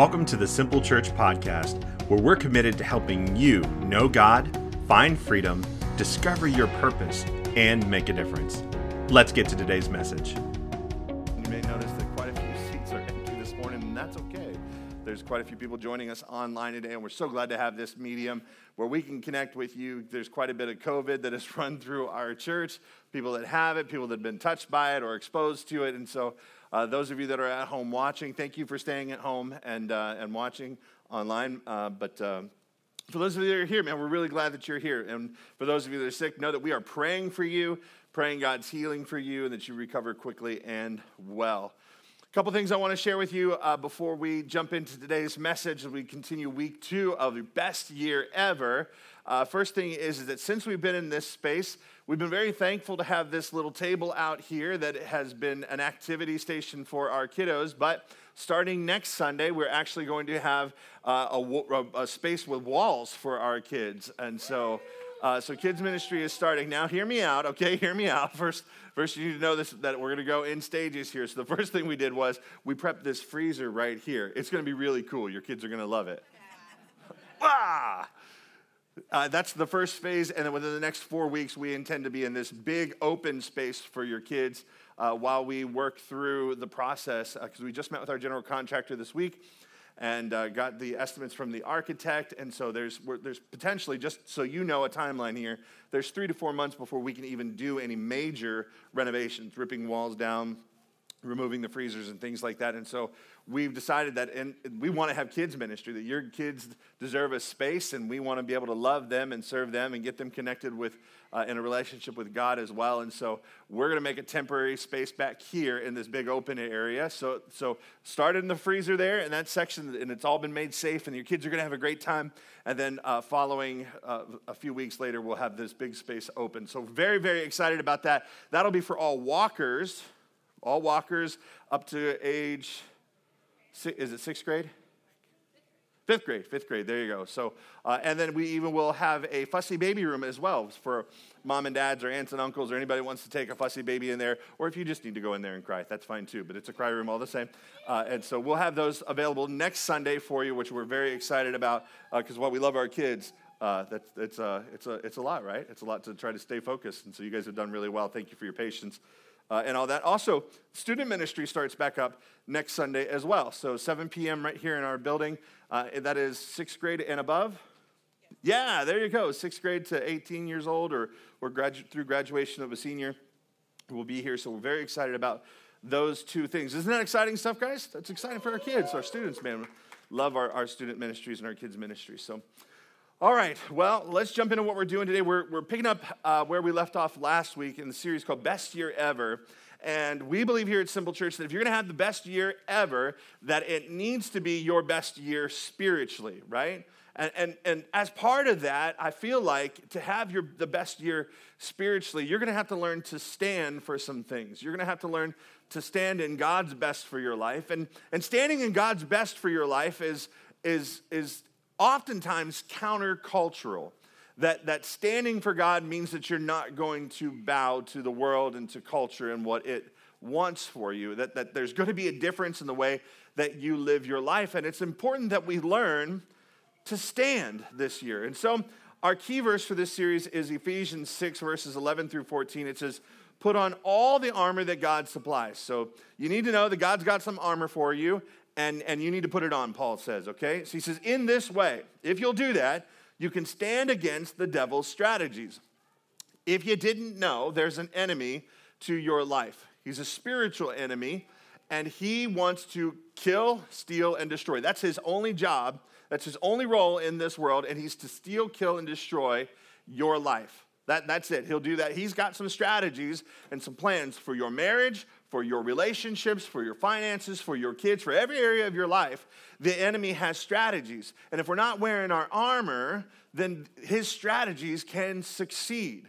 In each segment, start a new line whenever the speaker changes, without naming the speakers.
Welcome to the Simple Church Podcast, where we're committed to helping you know God, find freedom, discover your purpose, and make a difference. Let's get to today's message.
You may notice that quite a few seats are empty this morning, and that's okay. There's quite a few people joining us online today, and we're so glad to have this medium where we can connect with you. There's quite a bit of COVID that has run through our church, people that have it, people that have been touched by it or exposed to it. And so, uh, those of you that are at home watching, thank you for staying at home and, uh, and watching online. Uh, but uh, for those of you that are here, man, we're really glad that you're here. And for those of you that are sick, know that we are praying for you, praying God's healing for you, and that you recover quickly and well. A couple things I want to share with you uh, before we jump into today's message as we continue week two of the best year ever. Uh, first thing is, is that since we've been in this space, we've been very thankful to have this little table out here that has been an activity station for our kiddos. But starting next Sunday, we're actually going to have uh, a, a, space with walls for our kids. And so, uh, so kids ministry is starting now. Hear me out, okay? Hear me out. First, first you need to know this that we're going to go in stages here. So the first thing we did was we prepped this freezer right here. It's going to be really cool. Your kids are going to love it. ah! Uh, that's the first phase, and then within the next four weeks, we intend to be in this big open space for your kids uh, while we work through the process. Because uh, we just met with our general contractor this week and uh, got the estimates from the architect, and so there's there's potentially just so you know a timeline here. There's three to four months before we can even do any major renovations, ripping walls down, removing the freezers and things like that. And so we've decided that and we want to have kids ministry that your kids deserve a space and we want to be able to love them and serve them and get them connected with uh, in a relationship with god as well. And so we're going to make a temporary space back here in this big open area. So so started in the freezer there in that section and it's all been made safe and your kids are going to have a great time. And then uh, following uh, a few weeks later we'll have this big space open. So very very excited about that. That'll be for all walkers all walkers up to age is it sixth grade? Fifth grade, fifth grade, there you go. So, uh, and then we even will have a fussy baby room as well for mom and dads or aunts and uncles or anybody wants to take a fussy baby in there, or if you just need to go in there and cry, that's fine too. But it's a cry room all the same. Uh, and so we'll have those available next Sunday for you, which we're very excited about because uh, while we love our kids, uh, that's, it's, uh, it's, a, it's a lot, right? It's a lot to try to stay focused. And so you guys have done really well. Thank you for your patience uh, and all that. Also, student ministry starts back up next Sunday as well. So 7 p.m. right here in our building. Uh, that is sixth grade and above. Yeah, there you go. Sixth grade to 18 years old or, or gradu- through graduation of a senior will be here. So we're very excited about those two things. Isn't that exciting stuff, guys? That's exciting for our kids, our students, man. Love our, our student ministries and our kids' ministries. So all right, well, let's jump into what we're doing today. We're, we're picking up uh, where we left off last week in the series called Best Year Ever. And we believe here at Simple Church that if you're going to have the best year ever, that it needs to be your best year spiritually, right? And, and, and as part of that, I feel like to have your, the best year spiritually, you're going to have to learn to stand for some things. You're going to have to learn to stand in God's best for your life. And, and standing in God's best for your life is, is, is oftentimes countercultural. That, that standing for God means that you're not going to bow to the world and to culture and what it wants for you, that, that there's going to be a difference in the way that you live your life. And it's important that we learn to stand this year. And so, our key verse for this series is Ephesians 6, verses 11 through 14. It says, Put on all the armor that God supplies. So, you need to know that God's got some armor for you, and, and you need to put it on, Paul says, okay? So he says, in this way, if you'll do that, you can stand against the devil's strategies. If you didn't know, there's an enemy to your life. He's a spiritual enemy, and he wants to kill, steal, and destroy. That's his only job. That's his only role in this world, and he's to steal, kill, and destroy your life. That, that's it. He'll do that. He's got some strategies and some plans for your marriage, for your relationships, for your finances, for your kids, for every area of your life, the enemy has strategies. And if we're not wearing our armor, then his strategies can succeed.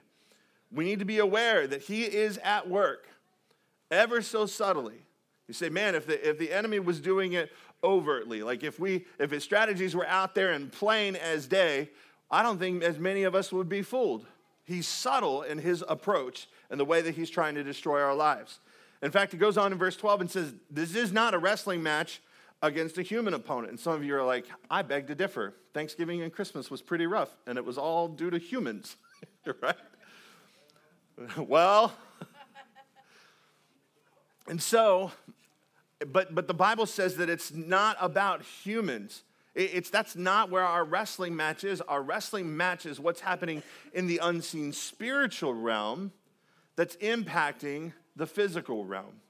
We need to be aware that he is at work ever so subtly. You say, man, if the, if the enemy was doing it overtly, like if we if his strategies were out there and plain as day, I don't think as many of us would be fooled. He's subtle in his approach and the way that he's trying to destroy our lives. In fact, it goes on in verse 12 and says, This is not a wrestling match against a human opponent. And some of you are like, I beg to differ. Thanksgiving and Christmas was pretty rough, and it was all due to humans, right? well, and so, but, but the Bible says that it's not about humans. It's that's not where our wrestling match is. Our wrestling match is what's happening in the unseen spiritual realm that's impacting the physical realm.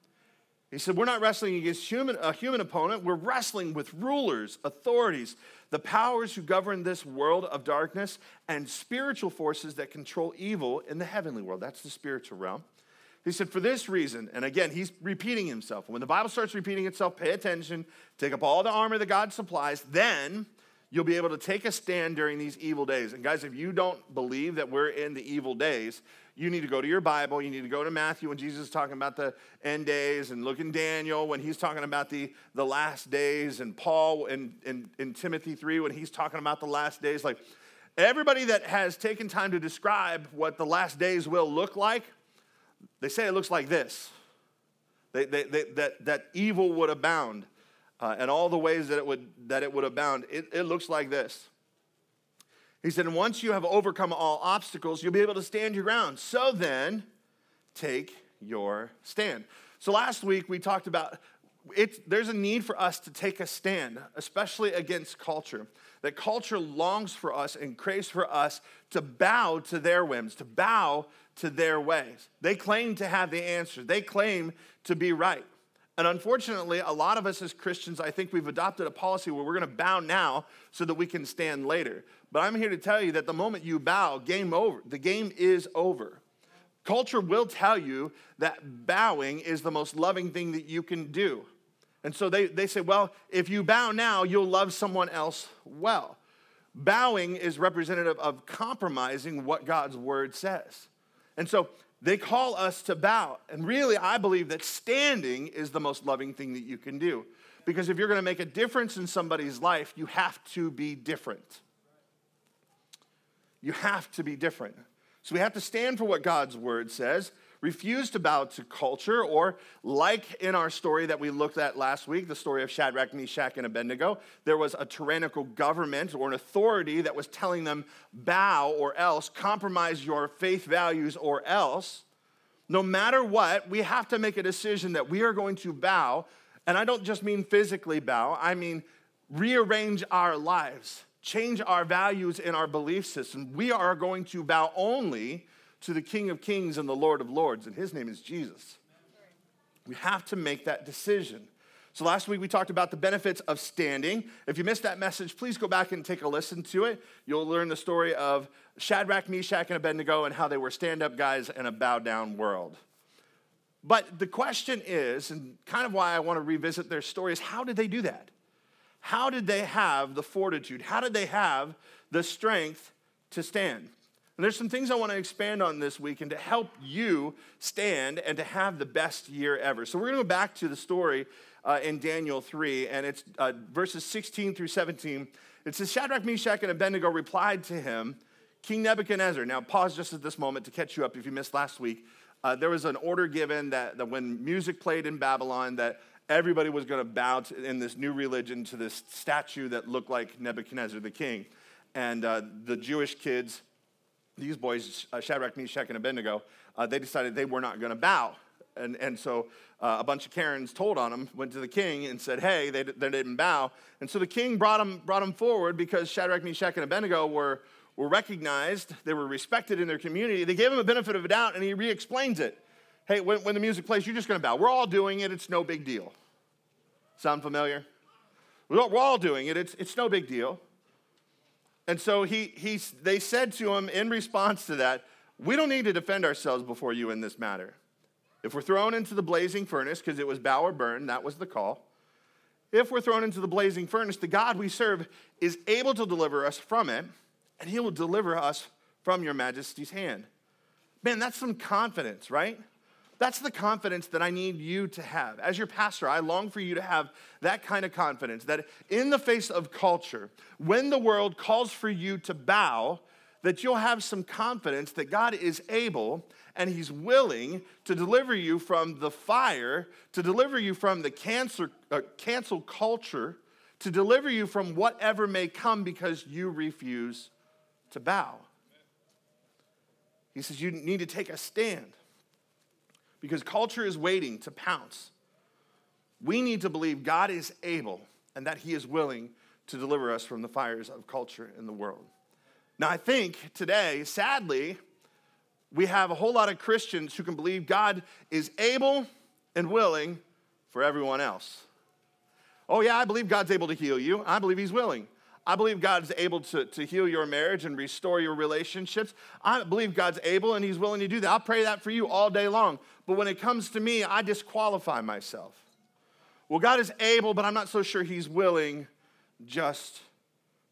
He said, We're not wrestling against human, a human opponent. We're wrestling with rulers, authorities, the powers who govern this world of darkness, and spiritual forces that control evil in the heavenly world. That's the spiritual realm. He said, For this reason, and again, he's repeating himself. When the Bible starts repeating itself, pay attention, take up all the armor that God supplies, then you'll be able to take a stand during these evil days. And guys, if you don't believe that we're in the evil days, you need to go to your Bible. You need to go to Matthew when Jesus is talking about the end days, and look in Daniel when he's talking about the, the last days, and Paul in, in, in Timothy 3 when he's talking about the last days. Like everybody that has taken time to describe what the last days will look like, they say it looks like this. They, they, they, that, that evil would abound, uh, and all the ways that it would, that it would abound, it, it looks like this. He said, and once you have overcome all obstacles, you'll be able to stand your ground. So then, take your stand. So last week we talked about it, there's a need for us to take a stand, especially against culture. That culture longs for us and craves for us to bow to their whims, to bow to their ways. They claim to have the answer, they claim to be right. And unfortunately, a lot of us as Christians, I think we've adopted a policy where we're going to bow now so that we can stand later. But I'm here to tell you that the moment you bow, game over. The game is over. Culture will tell you that bowing is the most loving thing that you can do. And so they, they say, well, if you bow now, you'll love someone else well. Bowing is representative of compromising what God's word says. And so they call us to bow. And really, I believe that standing is the most loving thing that you can do. Because if you're going to make a difference in somebody's life, you have to be different. You have to be different. So we have to stand for what God's word says, refuse to bow to culture, or like in our story that we looked at last week, the story of Shadrach, Meshach, and Abednego, there was a tyrannical government or an authority that was telling them, bow or else, compromise your faith values or else. No matter what, we have to make a decision that we are going to bow. And I don't just mean physically bow, I mean rearrange our lives change our values and our belief system. We are going to bow only to the King of Kings and the Lord of Lords, and his name is Jesus. We have to make that decision. So, last week we talked about the benefits of standing. If you missed that message, please go back and take a listen to it. You'll learn the story of Shadrach, Meshach, and Abednego and how they were stand up guys in a bow down world. But the question is, and kind of why I want to revisit their story, is how did they do that? How did they have the fortitude? How did they have the strength to stand? And there's some things I want to expand on this week and to help you stand and to have the best year ever. So we're going to go back to the story uh, in Daniel 3, and it's uh, verses 16 through 17. It says, Shadrach, Meshach, and Abednego replied to him, King Nebuchadnezzar. Now, pause just at this moment to catch you up if you missed last week. Uh, there was an order given that, that when music played in Babylon, that everybody was going to bow to, in this new religion to this statue that looked like Nebuchadnezzar the king. And uh, the Jewish kids, these boys, uh, Shadrach, Meshach, and Abednego, uh, they decided they were not going to bow. And, and so uh, a bunch of Karens told on them, went to the king and said, hey, they, they didn't bow. And so the king brought them, brought them forward because Shadrach, Meshach, and Abednego were, were recognized, they were respected in their community. They gave him a benefit of a doubt, and he re explains it. Hey, when, when the music plays, you're just going to bow. We're all doing it, it's no big deal. Sound familiar? We're all doing it, it's, it's no big deal. And so he, he, they said to him in response to that, We don't need to defend ourselves before you in this matter. If we're thrown into the blazing furnace, because it was bow or burn, that was the call. If we're thrown into the blazing furnace, the God we serve is able to deliver us from it, and he will deliver us from your majesty's hand. Man, that's some confidence, right? That's the confidence that I need you to have. As your pastor, I long for you to have that kind of confidence that in the face of culture, when the world calls for you to bow, that you'll have some confidence that God is able and He's willing to deliver you from the fire, to deliver you from the cancer, uh, cancel culture, to deliver you from whatever may come because you refuse to bow. He says you need to take a stand because culture is waiting to pounce. We need to believe God is able and that He is willing to deliver us from the fires of culture in the world. Now, I think today, sadly, we have a whole lot of Christians who can believe God is able and willing for everyone else. Oh, yeah, I believe God's able to heal you. I believe He's willing. I believe God's able to, to heal your marriage and restore your relationships. I believe God's able and He's willing to do that. I'll pray that for you all day long. But when it comes to me, I disqualify myself. Well, God is able, but I'm not so sure He's willing just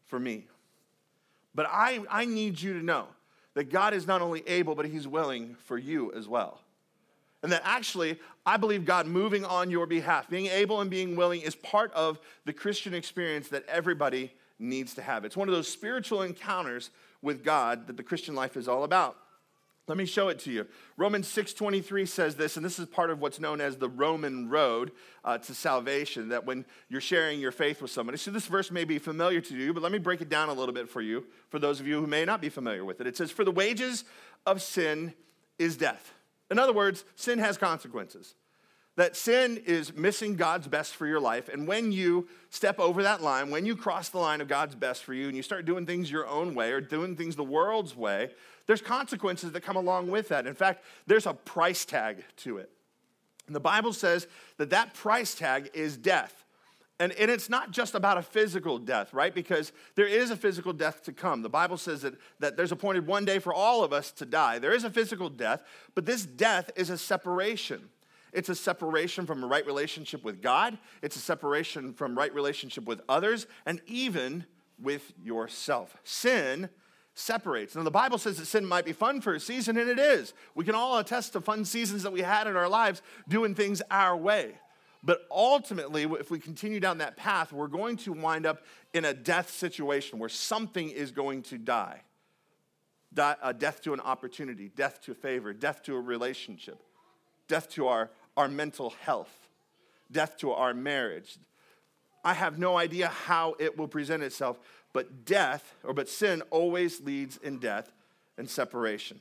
for me. But I, I need you to know that God is not only able, but He's willing for you as well. And that actually, I believe God moving on your behalf, being able and being willing, is part of the Christian experience that everybody needs to have. It's one of those spiritual encounters with God that the Christian life is all about. Let me show it to you. Romans 6:23 says this, and this is part of what's known as the Roman road uh, to salvation. That when you're sharing your faith with somebody, so this verse may be familiar to you, but let me break it down a little bit for you, for those of you who may not be familiar with it. It says, "For the wages of sin is death." In other words, sin has consequences. That sin is missing God's best for your life. And when you step over that line, when you cross the line of God's best for you and you start doing things your own way or doing things the world's way, there's consequences that come along with that. In fact, there's a price tag to it. And the Bible says that that price tag is death. And, and it's not just about a physical death, right? Because there is a physical death to come. The Bible says that, that there's appointed one day for all of us to die. There is a physical death, but this death is a separation. It's a separation from a right relationship with God, it's a separation from right relationship with others, and even with yourself. Sin separates. Now, the Bible says that sin might be fun for a season, and it is. We can all attest to fun seasons that we had in our lives doing things our way. But ultimately, if we continue down that path, we're going to wind up in a death situation where something is going to die. Uh, death to an opportunity, death to favor, death to a relationship, death to our our mental health, death to our marriage. I have no idea how it will present itself, but death, or but sin always leads in death and separation.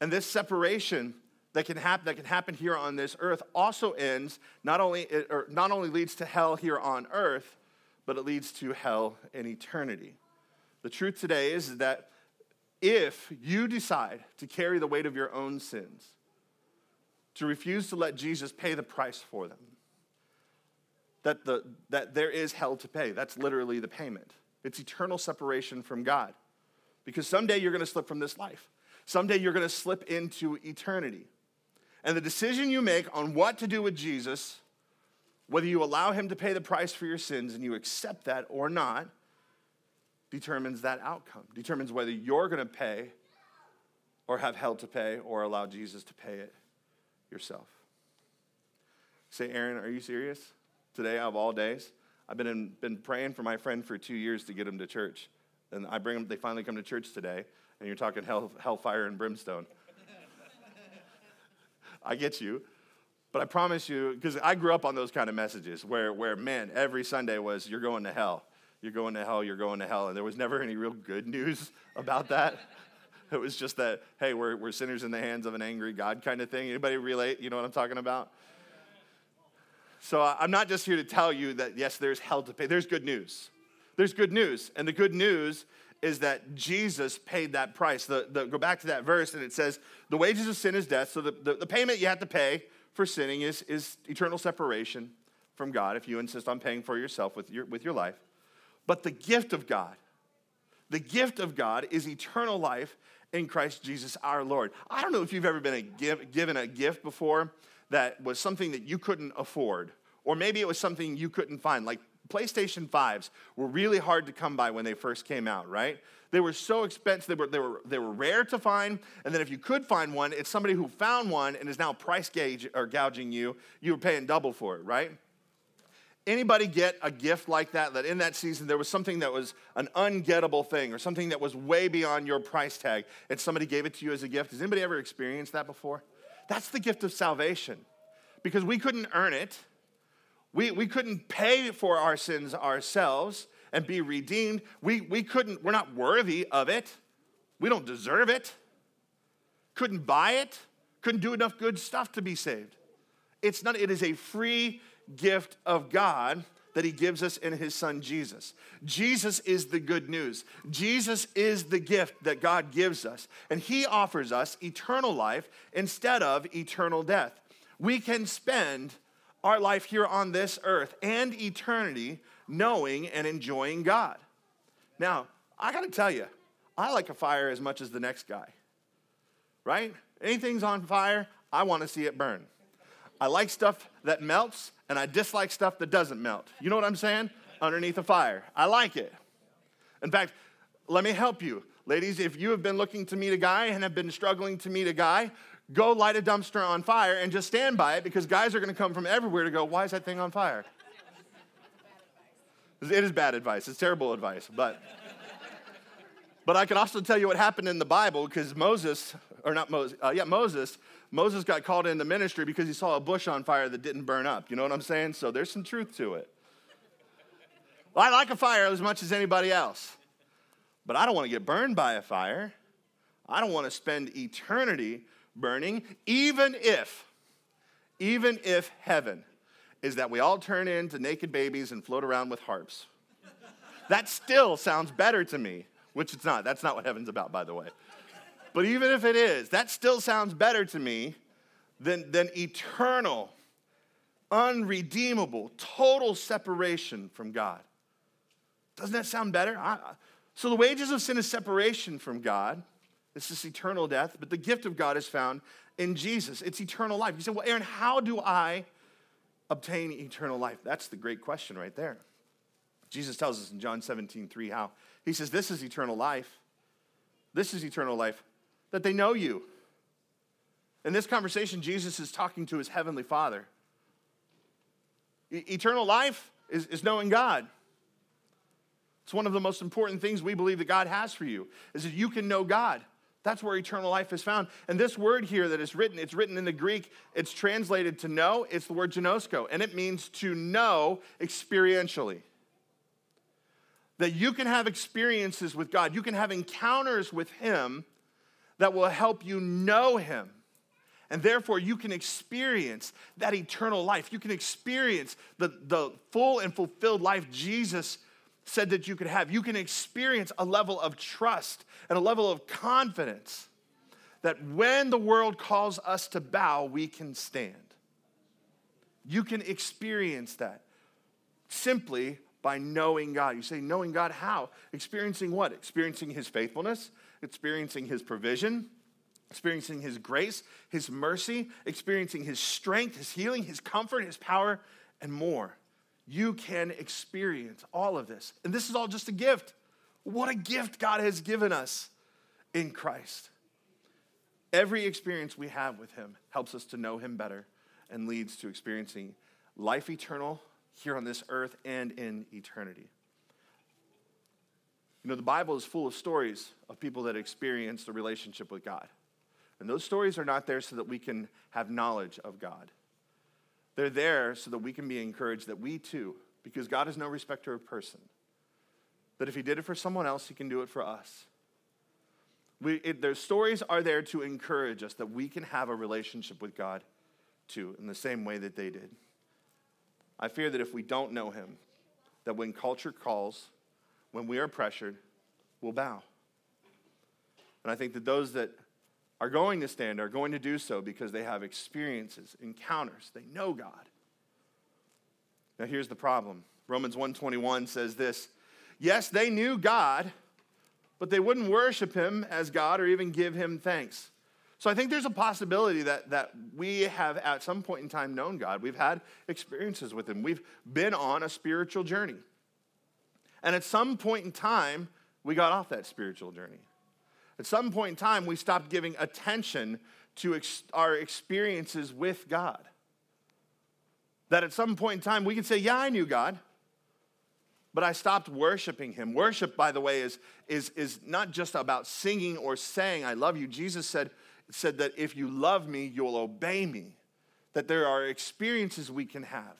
And this separation that can happen that can happen here on this earth also ends not only or not only leads to hell here on earth, but it leads to hell in eternity. The truth today is that if you decide to carry the weight of your own sins, to refuse to let Jesus pay the price for them. That, the, that there is hell to pay. That's literally the payment. It's eternal separation from God. Because someday you're going to slip from this life. Someday you're going to slip into eternity. And the decision you make on what to do with Jesus, whether you allow him to pay the price for your sins and you accept that or not, determines that outcome, determines whether you're going to pay or have hell to pay or allow Jesus to pay it yourself. Say, Aaron, are you serious? Today, of all days, I've been, in, been praying for my friend for two years to get him to church. And I bring them, they finally come to church today, and you're talking hell, hellfire and brimstone. I get you. But I promise you, because I grew up on those kind of messages where, where, man, every Sunday was, you're going to hell. You're going to hell, you're going to hell. And there was never any real good news about that. It was just that, hey, we're, we're sinners in the hands of an angry God kind of thing. Anybody relate? You know what I'm talking about? So I'm not just here to tell you that, yes, there's hell to pay. There's good news. There's good news. And the good news is that Jesus paid that price. The, the, go back to that verse, and it says, the wages of sin is death. So the, the, the payment you have to pay for sinning is, is eternal separation from God if you insist on paying for yourself with your, with your life. But the gift of God, the gift of God is eternal life in Christ Jesus our Lord. I don't know if you've ever been a give, given a gift before that was something that you couldn't afford, or maybe it was something you couldn't find. Like PlayStation 5s were really hard to come by when they first came out, right? They were so expensive, they were, they were, they were rare to find. And then if you could find one, it's somebody who found one and is now price gauge or gouging you. You were paying double for it, right? Anybody get a gift like that? That in that season there was something that was an ungettable thing or something that was way beyond your price tag and somebody gave it to you as a gift? Has anybody ever experienced that before? That's the gift of salvation because we couldn't earn it. We, we couldn't pay for our sins ourselves and be redeemed. We, we couldn't, we're not worthy of it. We don't deserve it. Couldn't buy it. Couldn't do enough good stuff to be saved. It's not, it is a free gift of God that he gives us in his son Jesus. Jesus is the good news. Jesus is the gift that God gives us, and he offers us eternal life instead of eternal death. We can spend our life here on this earth and eternity knowing and enjoying God. Now, I got to tell you, I like a fire as much as the next guy, right? Anything's on fire, I want to see it burn. I like stuff that melts, and I dislike stuff that doesn't melt. You know what I'm saying? Underneath a fire. I like it. In fact, let me help you. Ladies, if you have been looking to meet a guy and have been struggling to meet a guy, go light a dumpster on fire and just stand by it because guys are going to come from everywhere to go, why is that thing on fire? It is bad advice. It's terrible advice, but but I can also tell you what happened in the Bible because Moses, or not Moses, uh, yeah, Moses Moses got called into ministry because he saw a bush on fire that didn't burn up. You know what I'm saying? So there's some truth to it. Well, I like a fire as much as anybody else, but I don't want to get burned by a fire. I don't want to spend eternity burning, even if, even if heaven is that we all turn into naked babies and float around with harps. that still sounds better to me, which it's not. That's not what heaven's about, by the way. But even if it is, that still sounds better to me than, than eternal, unredeemable, total separation from God. Doesn't that sound better? I, so the wages of sin is separation from God. It's this eternal death, but the gift of God is found in Jesus. It's eternal life. You say, well, Aaron, how do I obtain eternal life? That's the great question right there. Jesus tells us in John 17, 3 how. He says, This is eternal life. This is eternal life that they know you. In this conversation, Jesus is talking to his heavenly Father. E- eternal life is, is knowing God. It's one of the most important things we believe that God has for you, is that you can know God. That's where eternal life is found. And this word here that is written, it's written in the Greek, it's translated to know, it's the word ginosko, and it means to know experientially. That you can have experiences with God, you can have encounters with Him that will help you know Him. And therefore, you can experience that eternal life. You can experience the, the full and fulfilled life Jesus said that you could have. You can experience a level of trust and a level of confidence that when the world calls us to bow, we can stand. You can experience that simply by knowing God. You say, knowing God how? Experiencing what? Experiencing His faithfulness, experiencing His provision, experiencing His grace, His mercy, experiencing His strength, His healing, His comfort, His power, and more. You can experience all of this. And this is all just a gift. What a gift God has given us in Christ. Every experience we have with Him helps us to know Him better and leads to experiencing life eternal here on this earth and in eternity. You know, the Bible is full of stories of people that experienced a relationship with God. And those stories are not there so that we can have knowledge of God. They're there so that we can be encouraged that we too, because God is no respecter of person, that if He did it for someone else, He can do it for us. We, it, their stories are there to encourage us that we can have a relationship with God too, in the same way that they did. I fear that if we don't know Him, that when culture calls, when we are pressured, we'll bow. And I think that those that are going to stand are going to do so because they have experiences, encounters, they know God. Now here's the problem. Romans 1:21 says this, yes, they knew God, but they wouldn't worship him as God or even give him thanks. So I think there's a possibility that, that we have at some point in time known God. We've had experiences with him. We've been on a spiritual journey. And at some point in time, we got off that spiritual journey. At some point in time, we stopped giving attention to ex- our experiences with God. That at some point in time we can say, Yeah, I knew God, but I stopped worshiping him. Worship, by the way, is, is, is not just about singing or saying, I love you. Jesus said, said that if you love me, you'll obey me. That there are experiences we can have.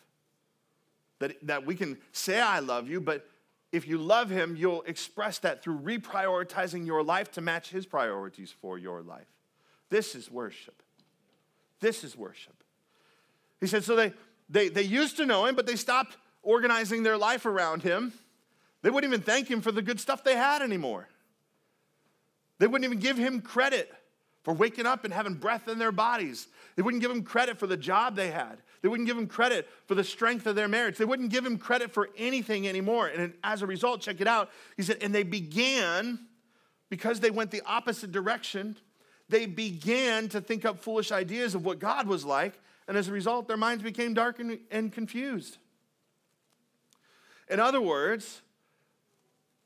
That, that we can say, I love you, but if you love him, you'll express that through reprioritizing your life to match his priorities for your life. This is worship. This is worship. He said, so they, they, they used to know him, but they stopped organizing their life around him. They wouldn't even thank him for the good stuff they had anymore. They wouldn't even give him credit for waking up and having breath in their bodies. They wouldn't give him credit for the job they had. They wouldn't give him credit for the strength of their marriage. They wouldn't give him credit for anything anymore. And as a result, check it out. He said, and they began, because they went the opposite direction, they began to think up foolish ideas of what God was like. And as a result, their minds became dark and, and confused. In other words,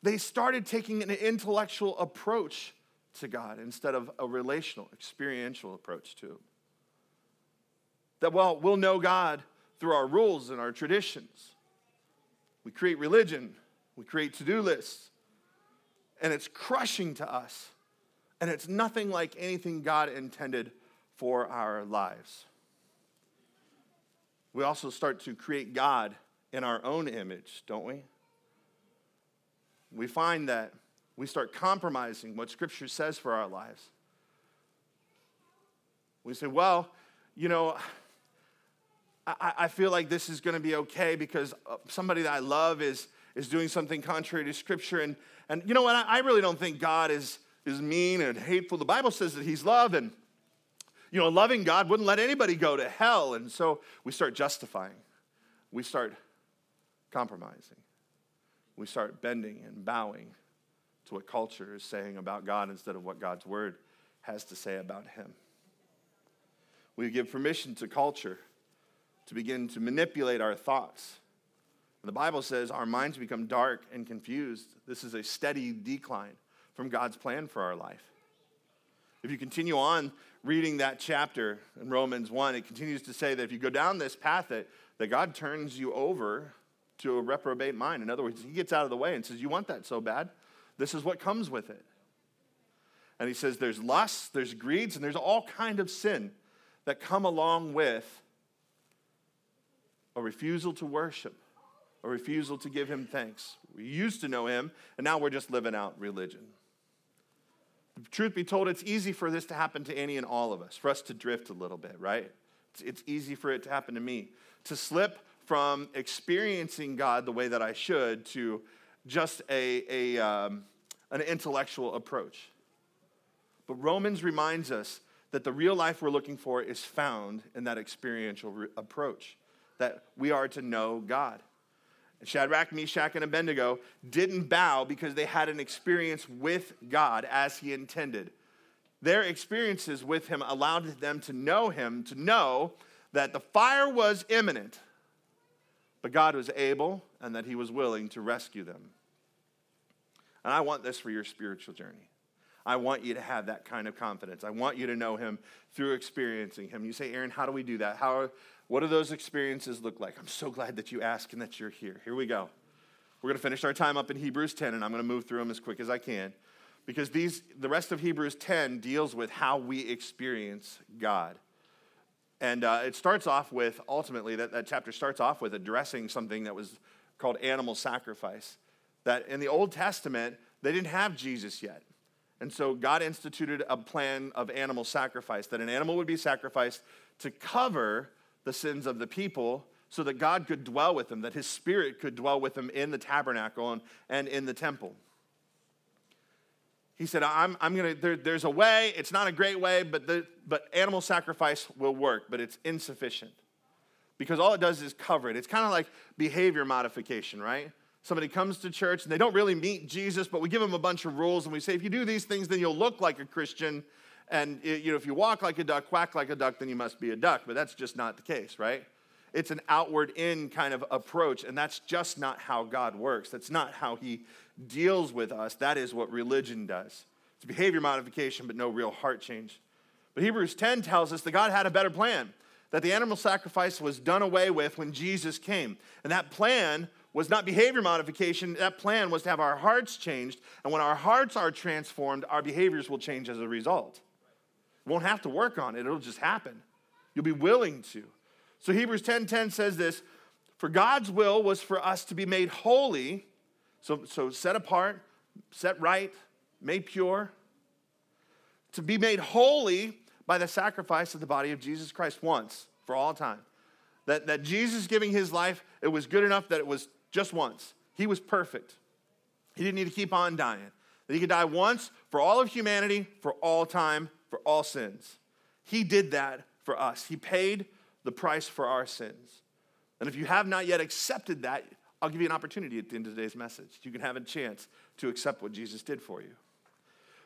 they started taking an intellectual approach to God instead of a relational, experiential approach to Him. That, well, we'll know God through our rules and our traditions. We create religion, we create to do lists, and it's crushing to us. And it's nothing like anything God intended for our lives. We also start to create God in our own image, don't we? We find that we start compromising what Scripture says for our lives. We say, well, you know, I, I feel like this is going to be okay because uh, somebody that I love is, is doing something contrary to Scripture. And, and you know what? I, I really don't think God is, is mean and hateful. The Bible says that He's love, and, you know, a loving God wouldn't let anybody go to hell. And so we start justifying. We start compromising. We start bending and bowing to what culture is saying about God instead of what God's word has to say about him. We give permission to culture to begin to manipulate our thoughts. The Bible says our minds become dark and confused. This is a steady decline from God's plan for our life. If you continue on reading that chapter in Romans 1, it continues to say that if you go down this path, that, that God turns you over to a reprobate mind. In other words, he gets out of the way and says, You want that so bad? This is what comes with it. And he says there's lust, there's greeds, and there's all kind of sin that come along with a refusal to worship, a refusal to give him thanks. We used to know him, and now we're just living out religion. Truth be told, it's easy for this to happen to any and all of us, for us to drift a little bit, right? It's, easy for it to happen to me, to slip from experiencing God the way that I should to just a, a, um, an intellectual approach. But Romans reminds us that the real life we're looking for is found in that experiential re- approach, that we are to know God. Shadrach, Meshach, and Abednego didn't bow because they had an experience with God as He intended. Their experiences with Him allowed them to know Him, to know that the fire was imminent, but God was able and that He was willing to rescue them. And I want this for your spiritual journey. I want you to have that kind of confidence. I want you to know Him through experiencing Him. You say, Aaron, how do we do that? How what do those experiences look like? I'm so glad that you asked and that you're here. Here we go. We're going to finish our time up in Hebrews 10, and I'm going to move through them as quick as I can because these, the rest of Hebrews 10 deals with how we experience God. And uh, it starts off with, ultimately, that, that chapter starts off with addressing something that was called animal sacrifice. That in the Old Testament, they didn't have Jesus yet. And so God instituted a plan of animal sacrifice, that an animal would be sacrificed to cover the sins of the people so that God could dwell with them, that his spirit could dwell with them in the tabernacle and, and in the temple. He said, I'm, I'm gonna, there, there's a way, it's not a great way, but, the, but animal sacrifice will work, but it's insufficient. Because all it does is cover it. It's kind of like behavior modification, right? Somebody comes to church and they don't really meet Jesus, but we give them a bunch of rules and we say, if you do these things, then you'll look like a Christian. And you know, if you walk like a duck, quack like a duck, then you must be a duck. But that's just not the case, right? It's an outward in kind of approach, and that's just not how God works. That's not how He deals with us. That is what religion does. It's behavior modification, but no real heart change. But Hebrews 10 tells us that God had a better plan, that the animal sacrifice was done away with when Jesus came. And that plan was not behavior modification, that plan was to have our hearts changed. And when our hearts are transformed, our behaviors will change as a result. Won't have to work on it, it'll just happen. You'll be willing to. So Hebrews 10:10 10, 10 says this, for God's will was for us to be made holy, so, so set apart, set right, made pure, to be made holy by the sacrifice of the body of Jesus Christ once for all time. That, that Jesus giving his life, it was good enough that it was just once. He was perfect. He didn't need to keep on dying. That he could die once for all of humanity, for all time, for all sins. He did that for us. He paid the price for our sins. And if you have not yet accepted that, I'll give you an opportunity at the end of today's message. You can have a chance to accept what Jesus did for you.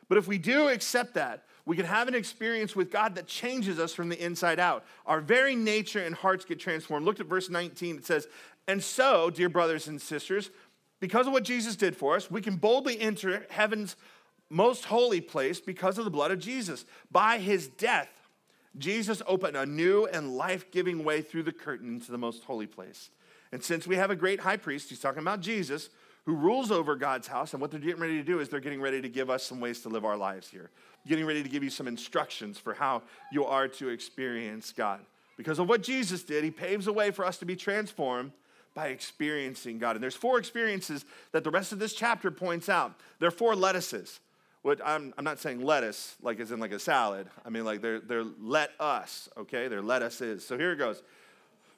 But if we do accept that, we can have an experience with God that changes us from the inside out. Our very nature and hearts get transformed. Look at verse 19. It says, And so, dear brothers and sisters, because of what Jesus did for us, we can boldly enter heaven's most holy place because of the blood of Jesus. By his death, Jesus opened a new and life giving way through the curtain into the most holy place. And since we have a great high priest, he's talking about Jesus, who rules over God's house, and what they're getting ready to do is they're getting ready to give us some ways to live our lives here, getting ready to give you some instructions for how you are to experience God. Because of what Jesus did, he paves a way for us to be transformed by experiencing God. And there's four experiences that the rest of this chapter points out. There are four lettuces. What I'm, I'm not saying lettuce like as in like a salad. I mean like they're, they're let us, okay? They're let us is. So here it goes.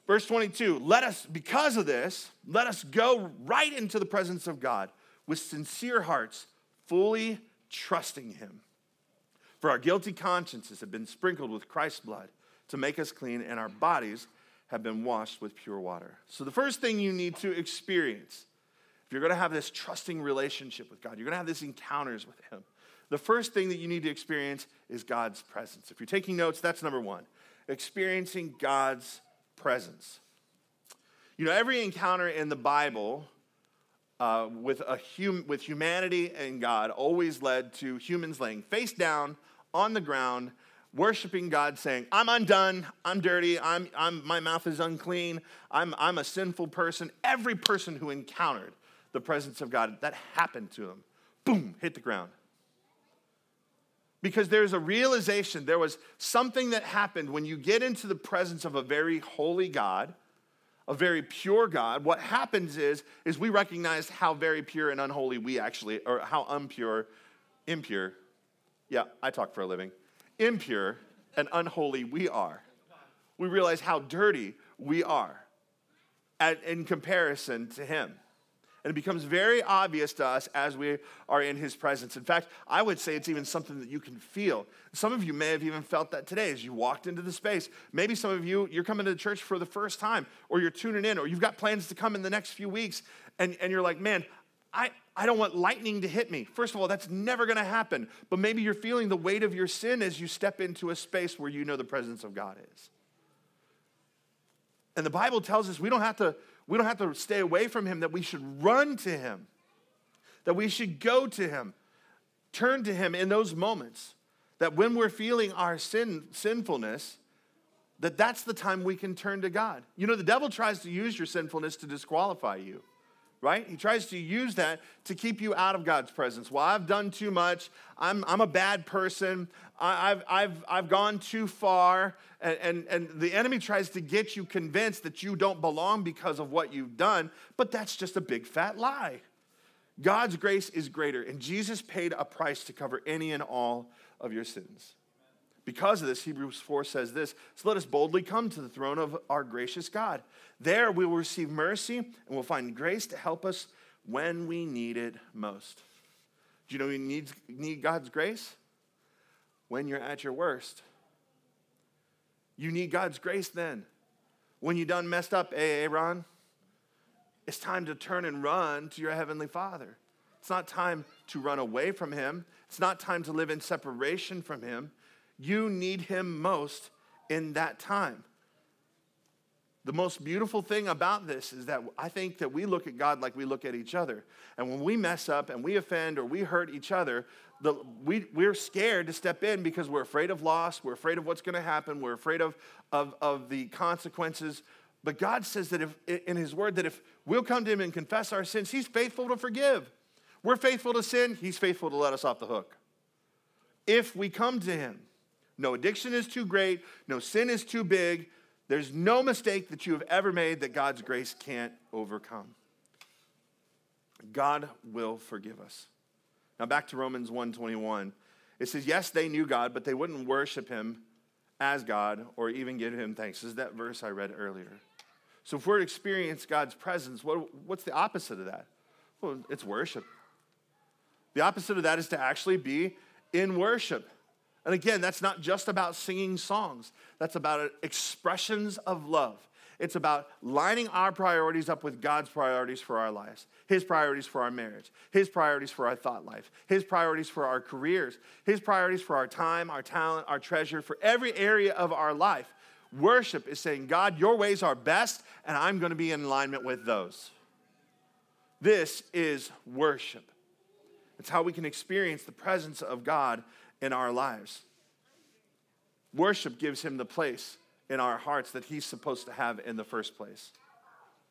Verse 22 Let us, because of this, let us go right into the presence of God with sincere hearts, fully trusting Him. For our guilty consciences have been sprinkled with Christ's blood to make us clean, and our bodies have been washed with pure water. So, the first thing you need to experience, if you're going to have this trusting relationship with God, you're going to have these encounters with Him, the first thing that you need to experience is God's presence. If you're taking notes, that's number one experiencing God's presence. You know, every encounter in the Bible uh, with, a hum- with humanity and God always led to humans laying face down on the ground, worshiping God, saying, I'm undone, I'm dirty, I'm, I'm, my mouth is unclean, I'm, I'm a sinful person. Every person who encountered the presence of God, that happened to them. Boom, hit the ground because there's a realization, there was something that happened when you get into the presence of a very holy God, a very pure God. What happens is, is we recognize how very pure and unholy we actually, or how impure, impure, yeah, I talk for a living, impure and unholy we are. We realize how dirty we are at, in comparison to Him. And it becomes very obvious to us as we are in his presence. In fact, I would say it's even something that you can feel. Some of you may have even felt that today as you walked into the space. Maybe some of you, you're coming to the church for the first time, or you're tuning in, or you've got plans to come in the next few weeks, and, and you're like, man, I, I don't want lightning to hit me. First of all, that's never going to happen. But maybe you're feeling the weight of your sin as you step into a space where you know the presence of God is. And the Bible tells us we don't have to we don't have to stay away from him, that we should run to him, that we should go to him, turn to him in those moments. That when we're feeling our sin, sinfulness, that that's the time we can turn to God. You know, the devil tries to use your sinfulness to disqualify you right? He tries to use that to keep you out of God's presence. Well, I've done too much. I'm, I'm a bad person. I, have I've, I've gone too far. And, and, and the enemy tries to get you convinced that you don't belong because of what you've done, but that's just a big fat lie. God's grace is greater, and Jesus paid a price to cover any and all of your sins. Because of this, Hebrews 4 says this So let us boldly come to the throne of our gracious God. There we will receive mercy and we'll find grace to help us when we need it most. Do you know you need, need God's grace? When you're at your worst. You need God's grace then. When you done messed up, Aaron, it's time to turn and run to your heavenly Father. It's not time to run away from Him. It's not time to live in separation from Him. You need Him most in that time. The most beautiful thing about this is that I think that we look at God like we look at each other. And when we mess up and we offend or we hurt each other, the, we, we're scared to step in because we're afraid of loss, we're afraid of what's going to happen, we're afraid of, of, of the consequences. But God says that if, in His Word, that if we'll come to Him and confess our sins, He's faithful to forgive. We're faithful to sin, He's faithful to let us off the hook. If we come to Him, no addiction is too great, no sin is too big, there's no mistake that you have ever made that God's grace can't overcome. God will forgive us. Now back to Romans 1:21. It says, "Yes, they knew God, but they wouldn't worship him as God or even give him thanks." This is that verse I read earlier. So if we're to experience God's presence, what, what's the opposite of that? Well, it's worship. The opposite of that is to actually be in worship. And again, that's not just about singing songs, that's about expressions of love. It's about lining our priorities up with God's priorities for our lives, His priorities for our marriage, His priorities for our thought life, His priorities for our careers, His priorities for our time, our talent, our treasure, for every area of our life. Worship is saying, God, your ways are best, and I'm going to be in alignment with those. This is worship. It's how we can experience the presence of God in our lives. Worship gives him the place in our hearts that he's supposed to have in the first place.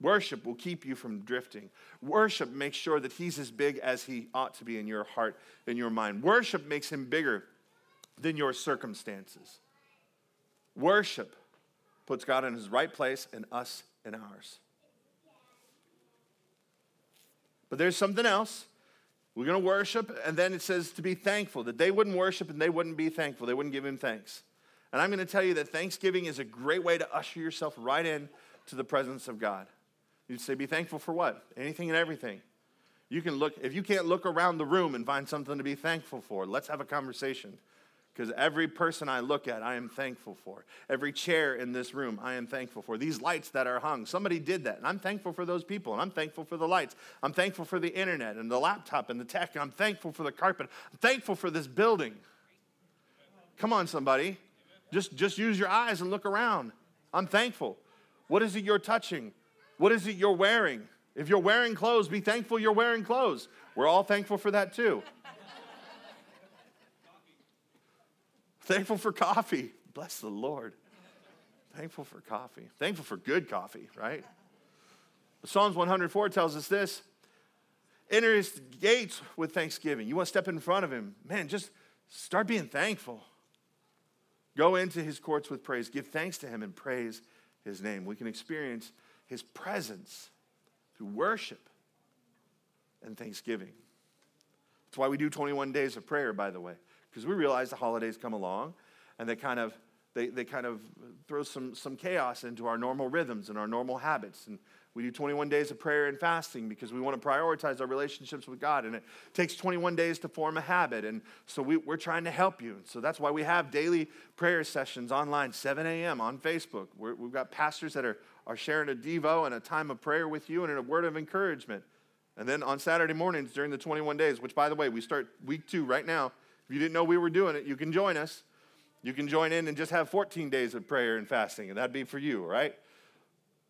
Worship will keep you from drifting. Worship makes sure that he's as big as he ought to be in your heart, in your mind. Worship makes him bigger than your circumstances. Worship puts God in his right place and us in ours. But there's something else we're going to worship, and then it says to be thankful, that they wouldn't worship and they wouldn't be thankful. They wouldn't give him thanks. And I'm going to tell you that Thanksgiving is a great way to usher yourself right in to the presence of God. You'd say, be thankful for what? Anything and everything. You can look, if you can't look around the room and find something to be thankful for, let's have a conversation. Because every person I look at, I am thankful for. Every chair in this room, I am thankful for. These lights that are hung, somebody did that. And I'm thankful for those people. And I'm thankful for the lights. I'm thankful for the internet and the laptop and the tech. And I'm thankful for the carpet. I'm thankful for this building. Come on, somebody. Just, just use your eyes and look around. I'm thankful. What is it you're touching? What is it you're wearing? If you're wearing clothes, be thankful you're wearing clothes. We're all thankful for that too. Thankful for coffee. Bless the Lord. Thankful for coffee. Thankful for good coffee, right? Psalms 104 tells us this enter his gates with thanksgiving. You want to step in front of him, man, just start being thankful. Go into his courts with praise. Give thanks to him and praise his name. We can experience his presence through worship and thanksgiving. That's why we do 21 days of prayer, by the way because we realize the holidays come along and they kind of they, they kind of throw some, some chaos into our normal rhythms and our normal habits and we do 21 days of prayer and fasting because we want to prioritize our relationships with God. And it takes 21 days to form a habit. And so we, are trying to help you. And so that's why we have daily prayer sessions online, 7 a.m. on Facebook. we have got pastors that are, are sharing a Devo and a time of prayer with you and a word of encouragement. And then on Saturday mornings during the 21 days, which by the way, we start week two right now. If you didn't know we were doing it, you can join us. You can join in and just have 14 days of prayer and fasting, and that'd be for you, right?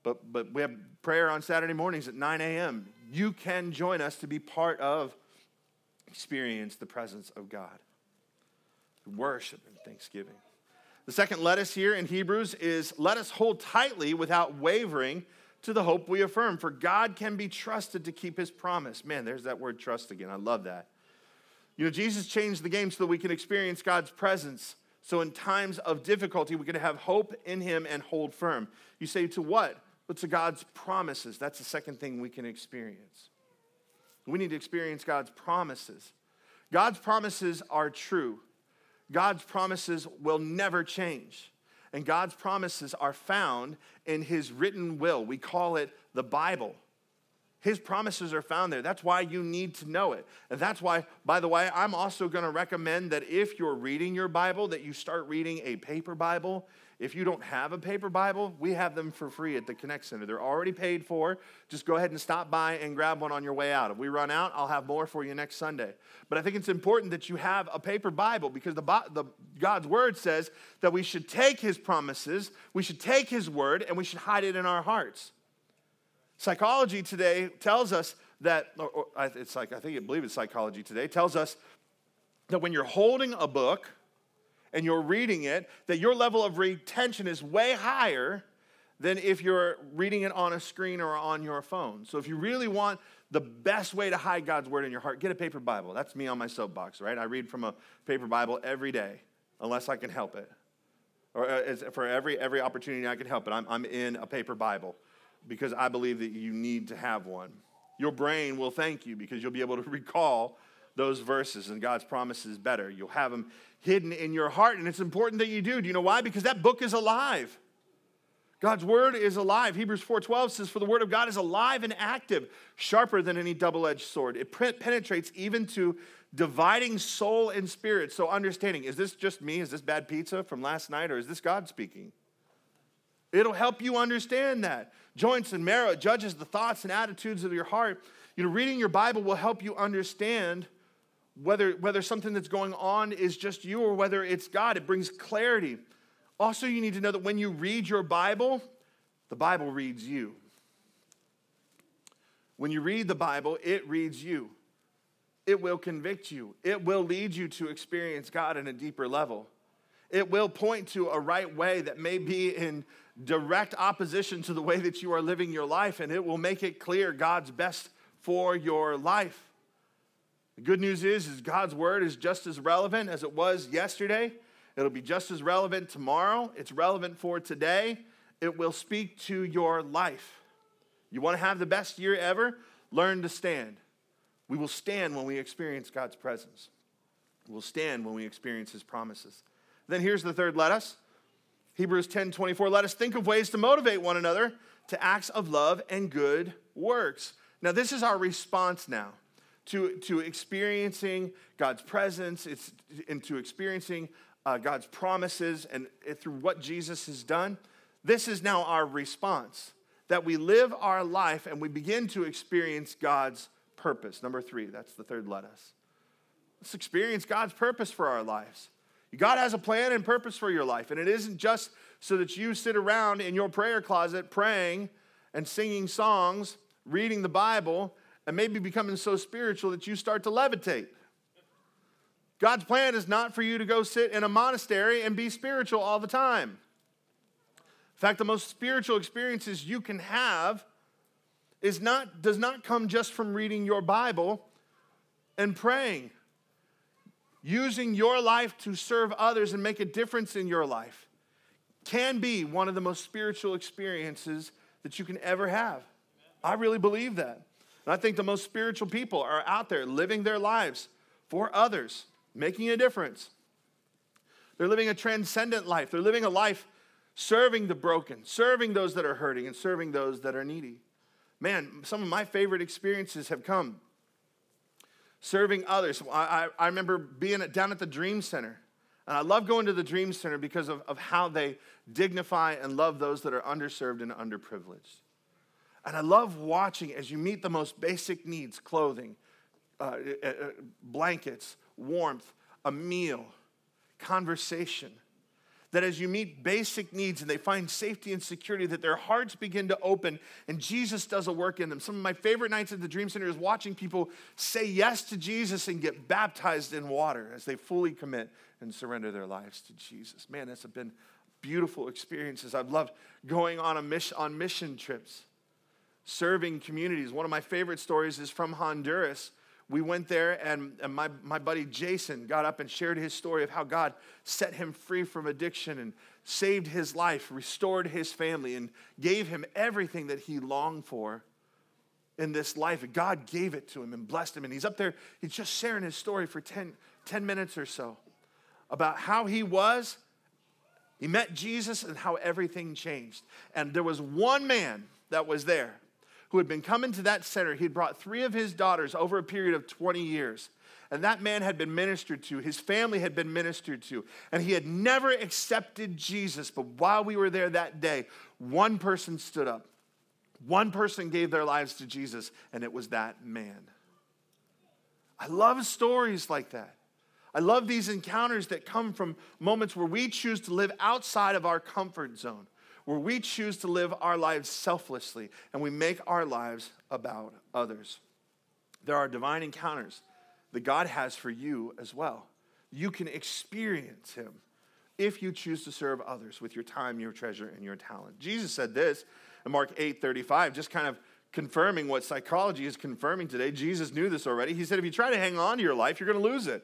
But, but we have prayer on Saturday mornings at 9 a.m. You can join us to be part of experience the presence of God. Worship and thanksgiving. The second lettuce here in Hebrews is let us hold tightly without wavering to the hope we affirm, for God can be trusted to keep his promise. Man, there's that word trust again. I love that. You know, Jesus changed the game so that we can experience God's presence. So in times of difficulty, we can have hope in Him and hold firm. You say, to what? But to God's promises. That's the second thing we can experience. We need to experience God's promises. God's promises are true. God's promises will never change. And God's promises are found in His written will. We call it the Bible. His promises are found there. That's why you need to know it. And that's why, by the way, I'm also going to recommend that if you're reading your Bible, that you start reading a paper Bible. If you don't have a paper Bible, we have them for free at the Connect Center. They're already paid for. Just go ahead and stop by and grab one on your way out. If we run out, I'll have more for you next Sunday. But I think it's important that you have a paper Bible because the, the God's Word says that we should take His promises, we should take His Word, and we should hide it in our hearts. Psychology today tells us that, it's like, I think I believe it's psychology today, tells us that when you're holding a book and you're reading it, that your level of retention is way higher than if you're reading it on a screen or on your phone. So if you really want the best way to hide God's word in your heart, get a paper Bible. That's me on my soapbox, right? I read from a paper Bible every day, unless I can help it. Or uh, for every, every opportunity I can help it, I'm, I'm in a paper Bible because I believe that you need to have one. Your brain will thank you because you'll be able to recall those verses and God's promises better. You'll have them hidden in your heart, and it's important that you do. Do you know why? Because that book is alive. God's word is alive. Hebrews 4:12 says for the word of God is alive and active, sharper than any double-edged sword. It penetrates even to dividing soul and spirit. So understanding, is this just me? Is this bad pizza from last night or is this God speaking? It'll help you understand that. Joints and marrow judges the thoughts and attitudes of your heart. You know, reading your Bible will help you understand whether, whether something that's going on is just you or whether it's God. It brings clarity. Also, you need to know that when you read your Bible, the Bible reads you. When you read the Bible, it reads you. It will convict you. It will lead you to experience God in a deeper level. It will point to a right way that may be in direct opposition to the way that you are living your life, and it will make it clear God's best for your life. The good news is, is God's word is just as relevant as it was yesterday. It'll be just as relevant tomorrow. It's relevant for today. It will speak to your life. You want to have the best year ever? Learn to stand. We will stand when we experience God's presence. We'll stand when we experience his promises. Then here's the third let us. Hebrews 10 24, let us think of ways to motivate one another to acts of love and good works. Now, this is our response now to, to experiencing God's presence, it's into experiencing uh, God's promises and through what Jesus has done. This is now our response that we live our life and we begin to experience God's purpose. Number three, that's the third let us. Let's experience God's purpose for our lives. God has a plan and purpose for your life, and it isn't just so that you sit around in your prayer closet praying and singing songs, reading the Bible, and maybe becoming so spiritual that you start to levitate. God's plan is not for you to go sit in a monastery and be spiritual all the time. In fact, the most spiritual experiences you can have is not, does not come just from reading your Bible and praying using your life to serve others and make a difference in your life can be one of the most spiritual experiences that you can ever have. I really believe that. And I think the most spiritual people are out there living their lives for others, making a difference. They're living a transcendent life. They're living a life serving the broken, serving those that are hurting, and serving those that are needy. Man, some of my favorite experiences have come serving others. I, I, remember being at, down at the Dream Center. And I love going to the Dream Center because of, of how they dignify and love those that are underserved and underprivileged. And I love watching as you meet the most basic needs clothing, uh, uh, uh blankets, warmth, a meal, conversation that as you meet basic needs and they find safety and security, that their hearts begin to open and Jesus does a work in them. Some of my favorite nights at the Dream Center is watching people say yes to Jesus and get baptized in water as they fully commit and surrender their lives to Jesus. Man, that's been beautiful experiences. I've loved going on, a mission, on mission trips, serving communities. One of my favorite stories is from Honduras we went there, and, and my, my buddy Jason got up and shared his story of how God set him free from addiction and saved his life, restored his family, and gave him everything that he longed for in this life. God gave it to him and blessed him. And he's up there, he's just sharing his story for 10, 10 minutes or so about how he was. He met Jesus and how everything changed. And there was one man that was there who had been coming to that center. He'd brought three of his daughters over a period of 20 years. And that man had been ministered to, his family had been ministered to, and he had never accepted Jesus. But while we were there that day, one person stood up. One person gave their lives to Jesus, and it was that man. I love stories like that. I love these encounters that come from moments where we choose to live outside of our comfort zone, where we choose to live our lives selflessly and we make our lives about others. There are divine encounters that God has for you as well. You can experience Him if you choose to serve others with your time, your treasure, and your talent. Jesus said this in Mark 8 35, just kind of confirming what psychology is confirming today. Jesus knew this already. He said, if you try to hang on to your life, you're going to lose it.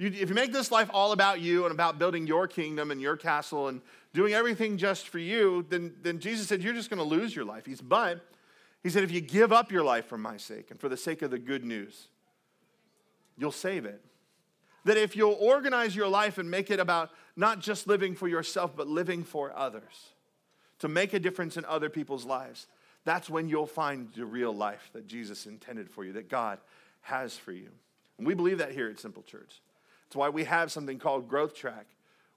You, if you make this life all about you and about building your kingdom and your castle and doing everything just for you, then, then Jesus said, you're just going to lose your life. He's, but he said, if you give up your life for my sake and for the sake of the good news, you'll save it. That if you'll organize your life and make it about not just living for yourself, but living for others, to make a difference in other people's lives, that's when you'll find the real life that Jesus intended for you, that God has for you. And we believe that here at Simple Church. That's why we have something called Growth Track,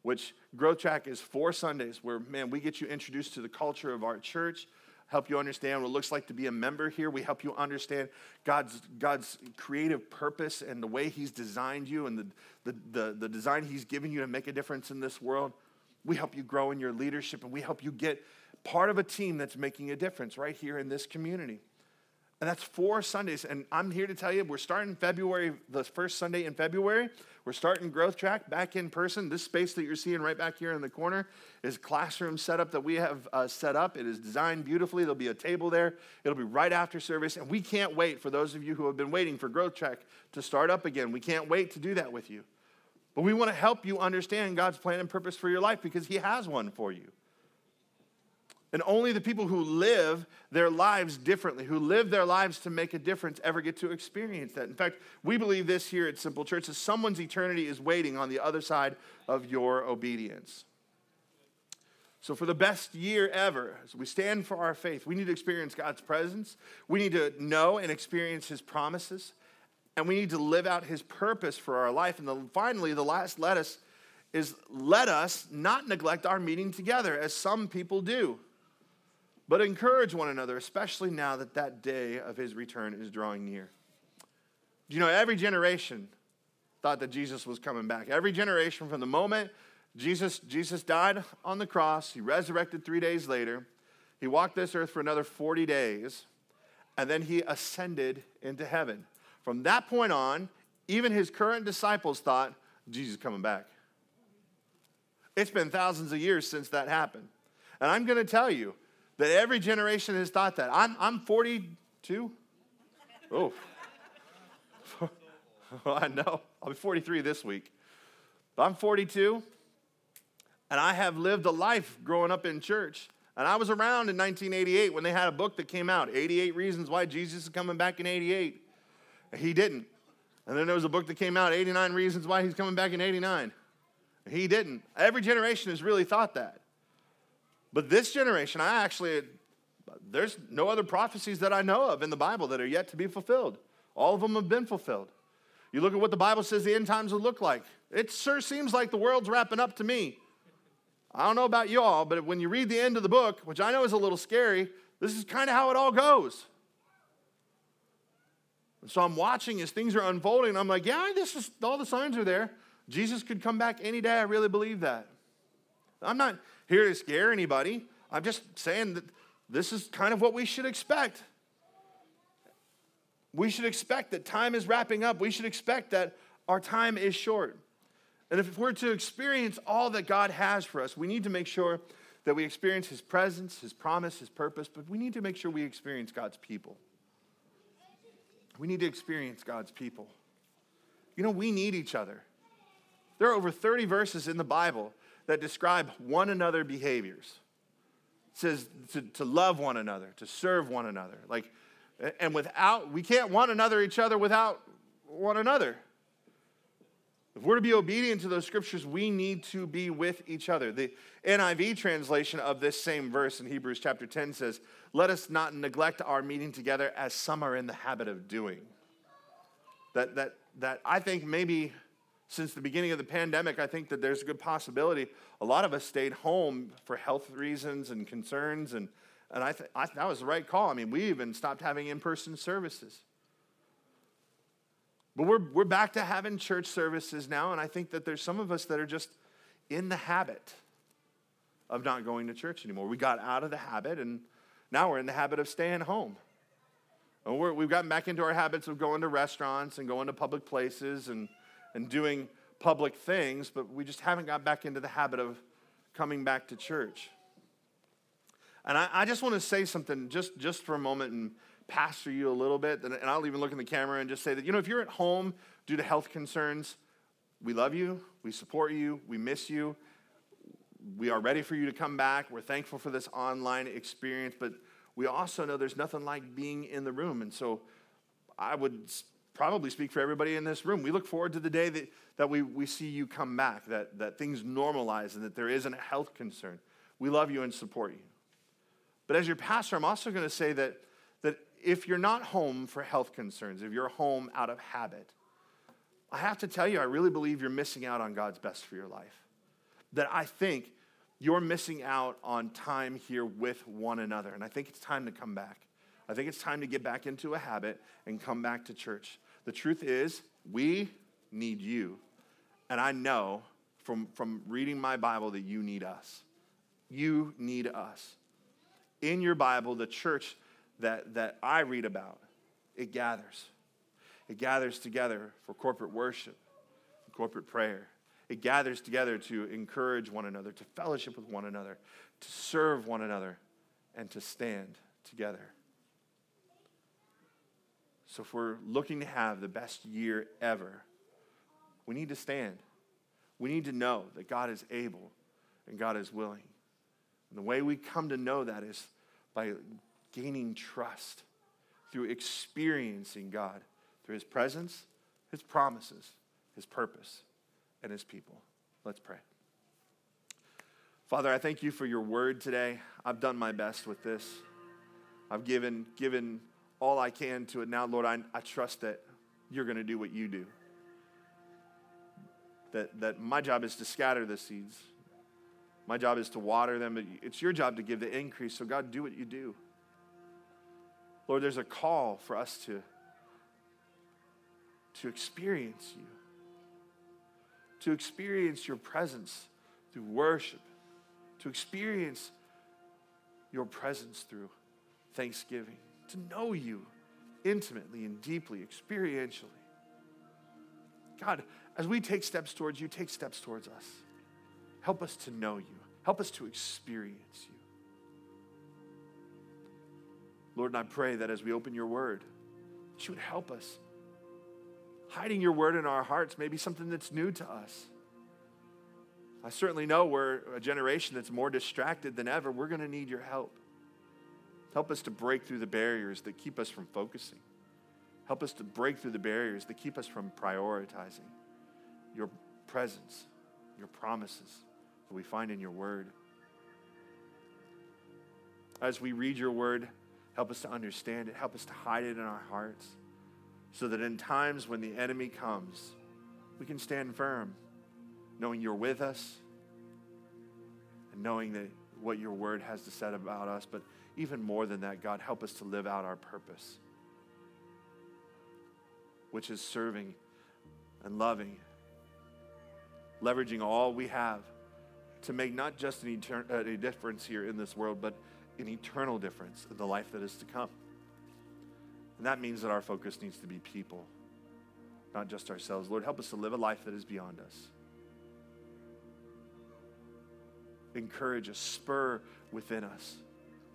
which Growth Track is four Sundays where, man, we get you introduced to the culture of our church, help you understand what it looks like to be a member here. We help you understand God's, God's creative purpose and the way He's designed you and the, the, the, the design He's given you to make a difference in this world. We help you grow in your leadership and we help you get part of a team that's making a difference right here in this community. And that's four Sundays. And I'm here to tell you, we're starting February, the first Sunday in February. We're starting Growth Track back in person. This space that you're seeing right back here in the corner is classroom setup that we have uh, set up. It is designed beautifully. There'll be a table there. It'll be right after service. And we can't wait for those of you who have been waiting for Growth Track to start up again. We can't wait to do that with you. But we want to help you understand God's plan and purpose for your life because He has one for you. And only the people who live their lives differently, who live their lives to make a difference, ever get to experience that. In fact, we believe this here at Simple Church that someone's eternity is waiting on the other side of your obedience. So, for the best year ever, as we stand for our faith, we need to experience God's presence. We need to know and experience His promises. And we need to live out His purpose for our life. And the, finally, the last let us is let us not neglect our meeting together, as some people do. But encourage one another, especially now that that day of his return is drawing near. You know, every generation thought that Jesus was coming back. Every generation from the moment Jesus, Jesus died on the cross, he resurrected three days later, he walked this earth for another 40 days, and then he ascended into heaven. From that point on, even his current disciples thought Jesus is coming back. It's been thousands of years since that happened. And I'm going to tell you, that every generation has thought that. I'm, I'm 42. Oh. I know. I'll be 43 this week. But I'm 42, and I have lived a life growing up in church. And I was around in 1988 when they had a book that came out 88 Reasons Why Jesus is Coming Back in 88. He didn't. And then there was a book that came out 89 Reasons Why He's Coming Back in 89. He didn't. Every generation has really thought that. But this generation, I actually, there's no other prophecies that I know of in the Bible that are yet to be fulfilled. All of them have been fulfilled. You look at what the Bible says the end times will look like. It sure seems like the world's wrapping up to me. I don't know about you all, but when you read the end of the book, which I know is a little scary, this is kind of how it all goes. And so I'm watching as things are unfolding. I'm like, yeah, this is all the signs are there. Jesus could come back any day. I really believe that. I'm not here to scare anybody. I'm just saying that this is kind of what we should expect. We should expect that time is wrapping up. We should expect that our time is short. And if we're to experience all that God has for us, we need to make sure that we experience His presence, His promise, His purpose, but we need to make sure we experience God's people. We need to experience God's people. You know, we need each other. There are over 30 verses in the Bible that describe one another behaviors. It says to, to love one another, to serve one another. Like, and without, we can't one another each other without one another. If we're to be obedient to those scriptures, we need to be with each other. The NIV translation of this same verse in Hebrews chapter 10 says, Let us not neglect our meeting together as some are in the habit of doing. That, that, that I think maybe since the beginning of the pandemic, I think that there's a good possibility a lot of us stayed home for health reasons and concerns, and, and I, th- I that was the right call. I mean, we even stopped having in person services. But we're, we're back to having church services now, and I think that there's some of us that are just in the habit of not going to church anymore. We got out of the habit, and now we're in the habit of staying home. And we have gotten back into our habits of going to restaurants and going to public places and, and doing public things, but we just haven't got back into the habit of coming back to church. And I, I just want to say something just, just for a moment and pastor you a little bit, and, and I'll even look in the camera and just say that, you know, if you're at home due to health concerns, we love you, we support you, we miss you. We are ready for you to come back. We're thankful for this online experience, but we also know there's nothing like being in the room. And so I would probably speak for everybody in this room. We look forward to the day that, that we, we see you come back, that, that things normalize, and that there isn't a health concern. We love you and support you. But as your pastor, I'm also going to say that that if you're not home for health concerns, if you're home out of habit, I have to tell you, I really believe you're missing out on God's best for your life. That I think you're missing out on time here with one another. And I think it's time to come back. I think it's time to get back into a habit and come back to church. The truth is, we need you. And I know from, from reading my Bible that you need us. You need us. In your Bible, the church that, that I read about, it gathers. It gathers together for corporate worship, corporate prayer. It gathers together to encourage one another, to fellowship with one another, to serve one another, and to stand together. So, if we're looking to have the best year ever, we need to stand. We need to know that God is able and God is willing. And the way we come to know that is by gaining trust through experiencing God, through His presence, His promises, His purpose, and His people. Let's pray. Father, I thank you for your word today. I've done my best with this. I've given, given all I can to it. Now, Lord, I, I trust that you're going to do what you do. That, that my job is to scatter the seeds. My job is to water them, but it's your job to give the increase. So, God, do what you do. Lord, there's a call for us to, to experience you, to experience your presence through worship, to experience your presence through thanksgiving, to know you intimately and deeply, experientially. God, as we take steps towards you, take steps towards us. Help us to know you. Help us to experience you. Lord, and I pray that as we open your word, that you would help us. Hiding your word in our hearts may be something that's new to us. I certainly know we're a generation that's more distracted than ever. We're going to need your help. Help us to break through the barriers that keep us from focusing. Help us to break through the barriers that keep us from prioritizing your presence, your promises that we find in your word. As we read your word, Help us to understand it. Help us to hide it in our hearts so that in times when the enemy comes, we can stand firm, knowing you're with us and knowing that what your word has to say about us. But even more than that, God, help us to live out our purpose, which is serving and loving, leveraging all we have to make not just an etern- uh, a difference here in this world, but an eternal difference in the life that is to come. And that means that our focus needs to be people, not just ourselves. Lord, help us to live a life that is beyond us. Encourage a spur within us,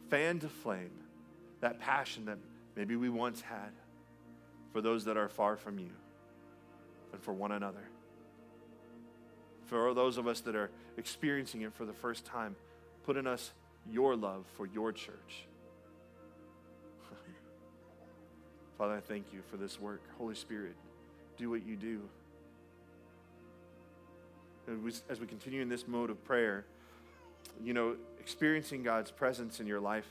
fan to flame that passion that maybe we once had for those that are far from you and for one another. For those of us that are experiencing it for the first time, put in us your love for your church. Father, I thank you for this work. Holy Spirit, do what you do. as we continue in this mode of prayer, you know, experiencing God's presence in your life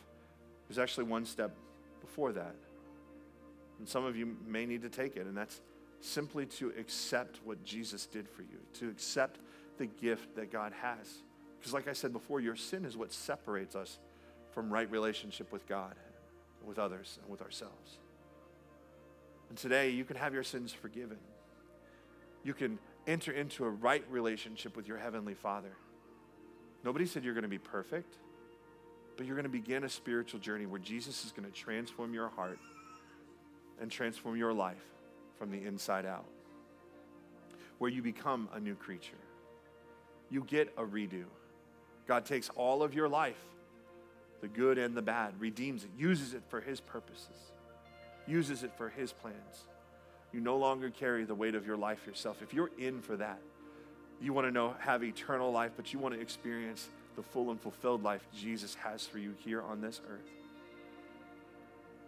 is actually one step before that. And some of you may need to take it, and that's simply to accept what Jesus did for you, to accept the gift that God has. Because, like I said before, your sin is what separates us from right relationship with God, with others, and with ourselves. And today, you can have your sins forgiven. You can enter into a right relationship with your Heavenly Father. Nobody said you're going to be perfect, but you're going to begin a spiritual journey where Jesus is going to transform your heart and transform your life from the inside out, where you become a new creature. You get a redo. God takes all of your life, the good and the bad, redeems it, uses it for His purposes, uses it for His plans. You no longer carry the weight of your life yourself. If you're in for that, you want to know, have eternal life, but you want to experience the full and fulfilled life Jesus has for you here on this earth.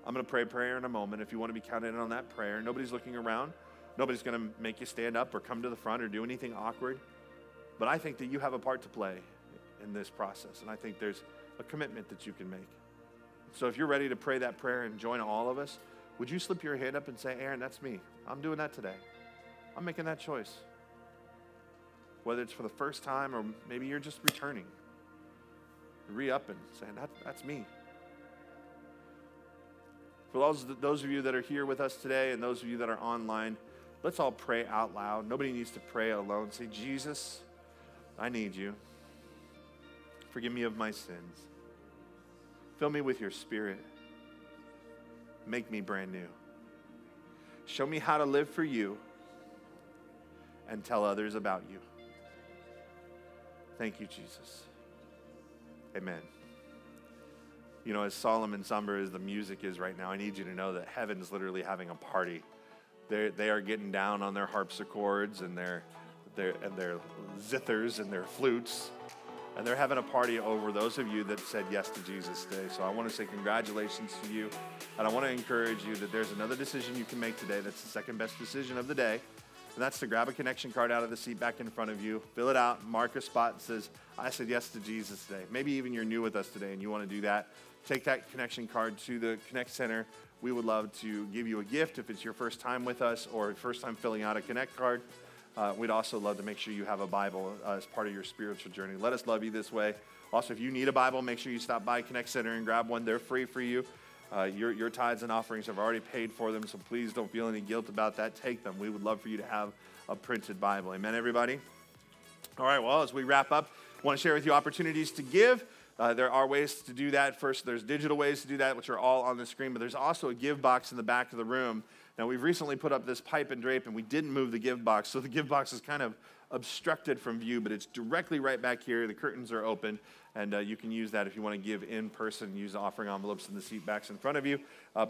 I'm going to pray a prayer in a moment. If you want to be counted in on that prayer, nobody's looking around. Nobody's going to make you stand up or come to the front or do anything awkward. But I think that you have a part to play in this process. And I think there's a commitment that you can make. So if you're ready to pray that prayer and join all of us, would you slip your hand up and say, Aaron, that's me. I'm doing that today. I'm making that choice. Whether it's for the first time or maybe you're just returning, re upping, saying, that, That's me. For those, those of you that are here with us today and those of you that are online, let's all pray out loud. Nobody needs to pray alone. Say, Jesus, I need you. Forgive me of my sins. Fill me with your spirit. Make me brand new. Show me how to live for you and tell others about you. Thank you, Jesus. Amen. You know, as solemn and somber as the music is right now, I need you to know that heaven's literally having a party. They're, they are getting down on their harpsichords and their, their, and their zithers and their flutes and they're having a party over those of you that said yes to Jesus today. So I want to say congratulations to you. And I want to encourage you that there's another decision you can make today that's the second best decision of the day. And that's to grab a connection card out of the seat back in front of you, fill it out, mark a spot, and says, I said yes to Jesus today. Maybe even you're new with us today and you want to do that. Take that connection card to the Connect Center. We would love to give you a gift if it's your first time with us or first time filling out a Connect card. Uh, we'd also love to make sure you have a Bible uh, as part of your spiritual journey. Let us love you this way. Also, if you need a Bible, make sure you stop by Connect Center and grab one. They're free for you. Uh, your, your tithes and offerings have already paid for them, so please don't feel any guilt about that. Take them. We would love for you to have a printed Bible. Amen, everybody? All right, well, as we wrap up, I want to share with you opportunities to give. Uh, there are ways to do that. First, there's digital ways to do that, which are all on the screen, but there's also a give box in the back of the room now, we've recently put up this pipe and drape, and we didn't move the give box, so the give box is kind of obstructed from view, but it's directly right back here. The curtains are open, and uh, you can use that if you want to give in person. Use the offering envelopes in the seat backs in front of you. Uh,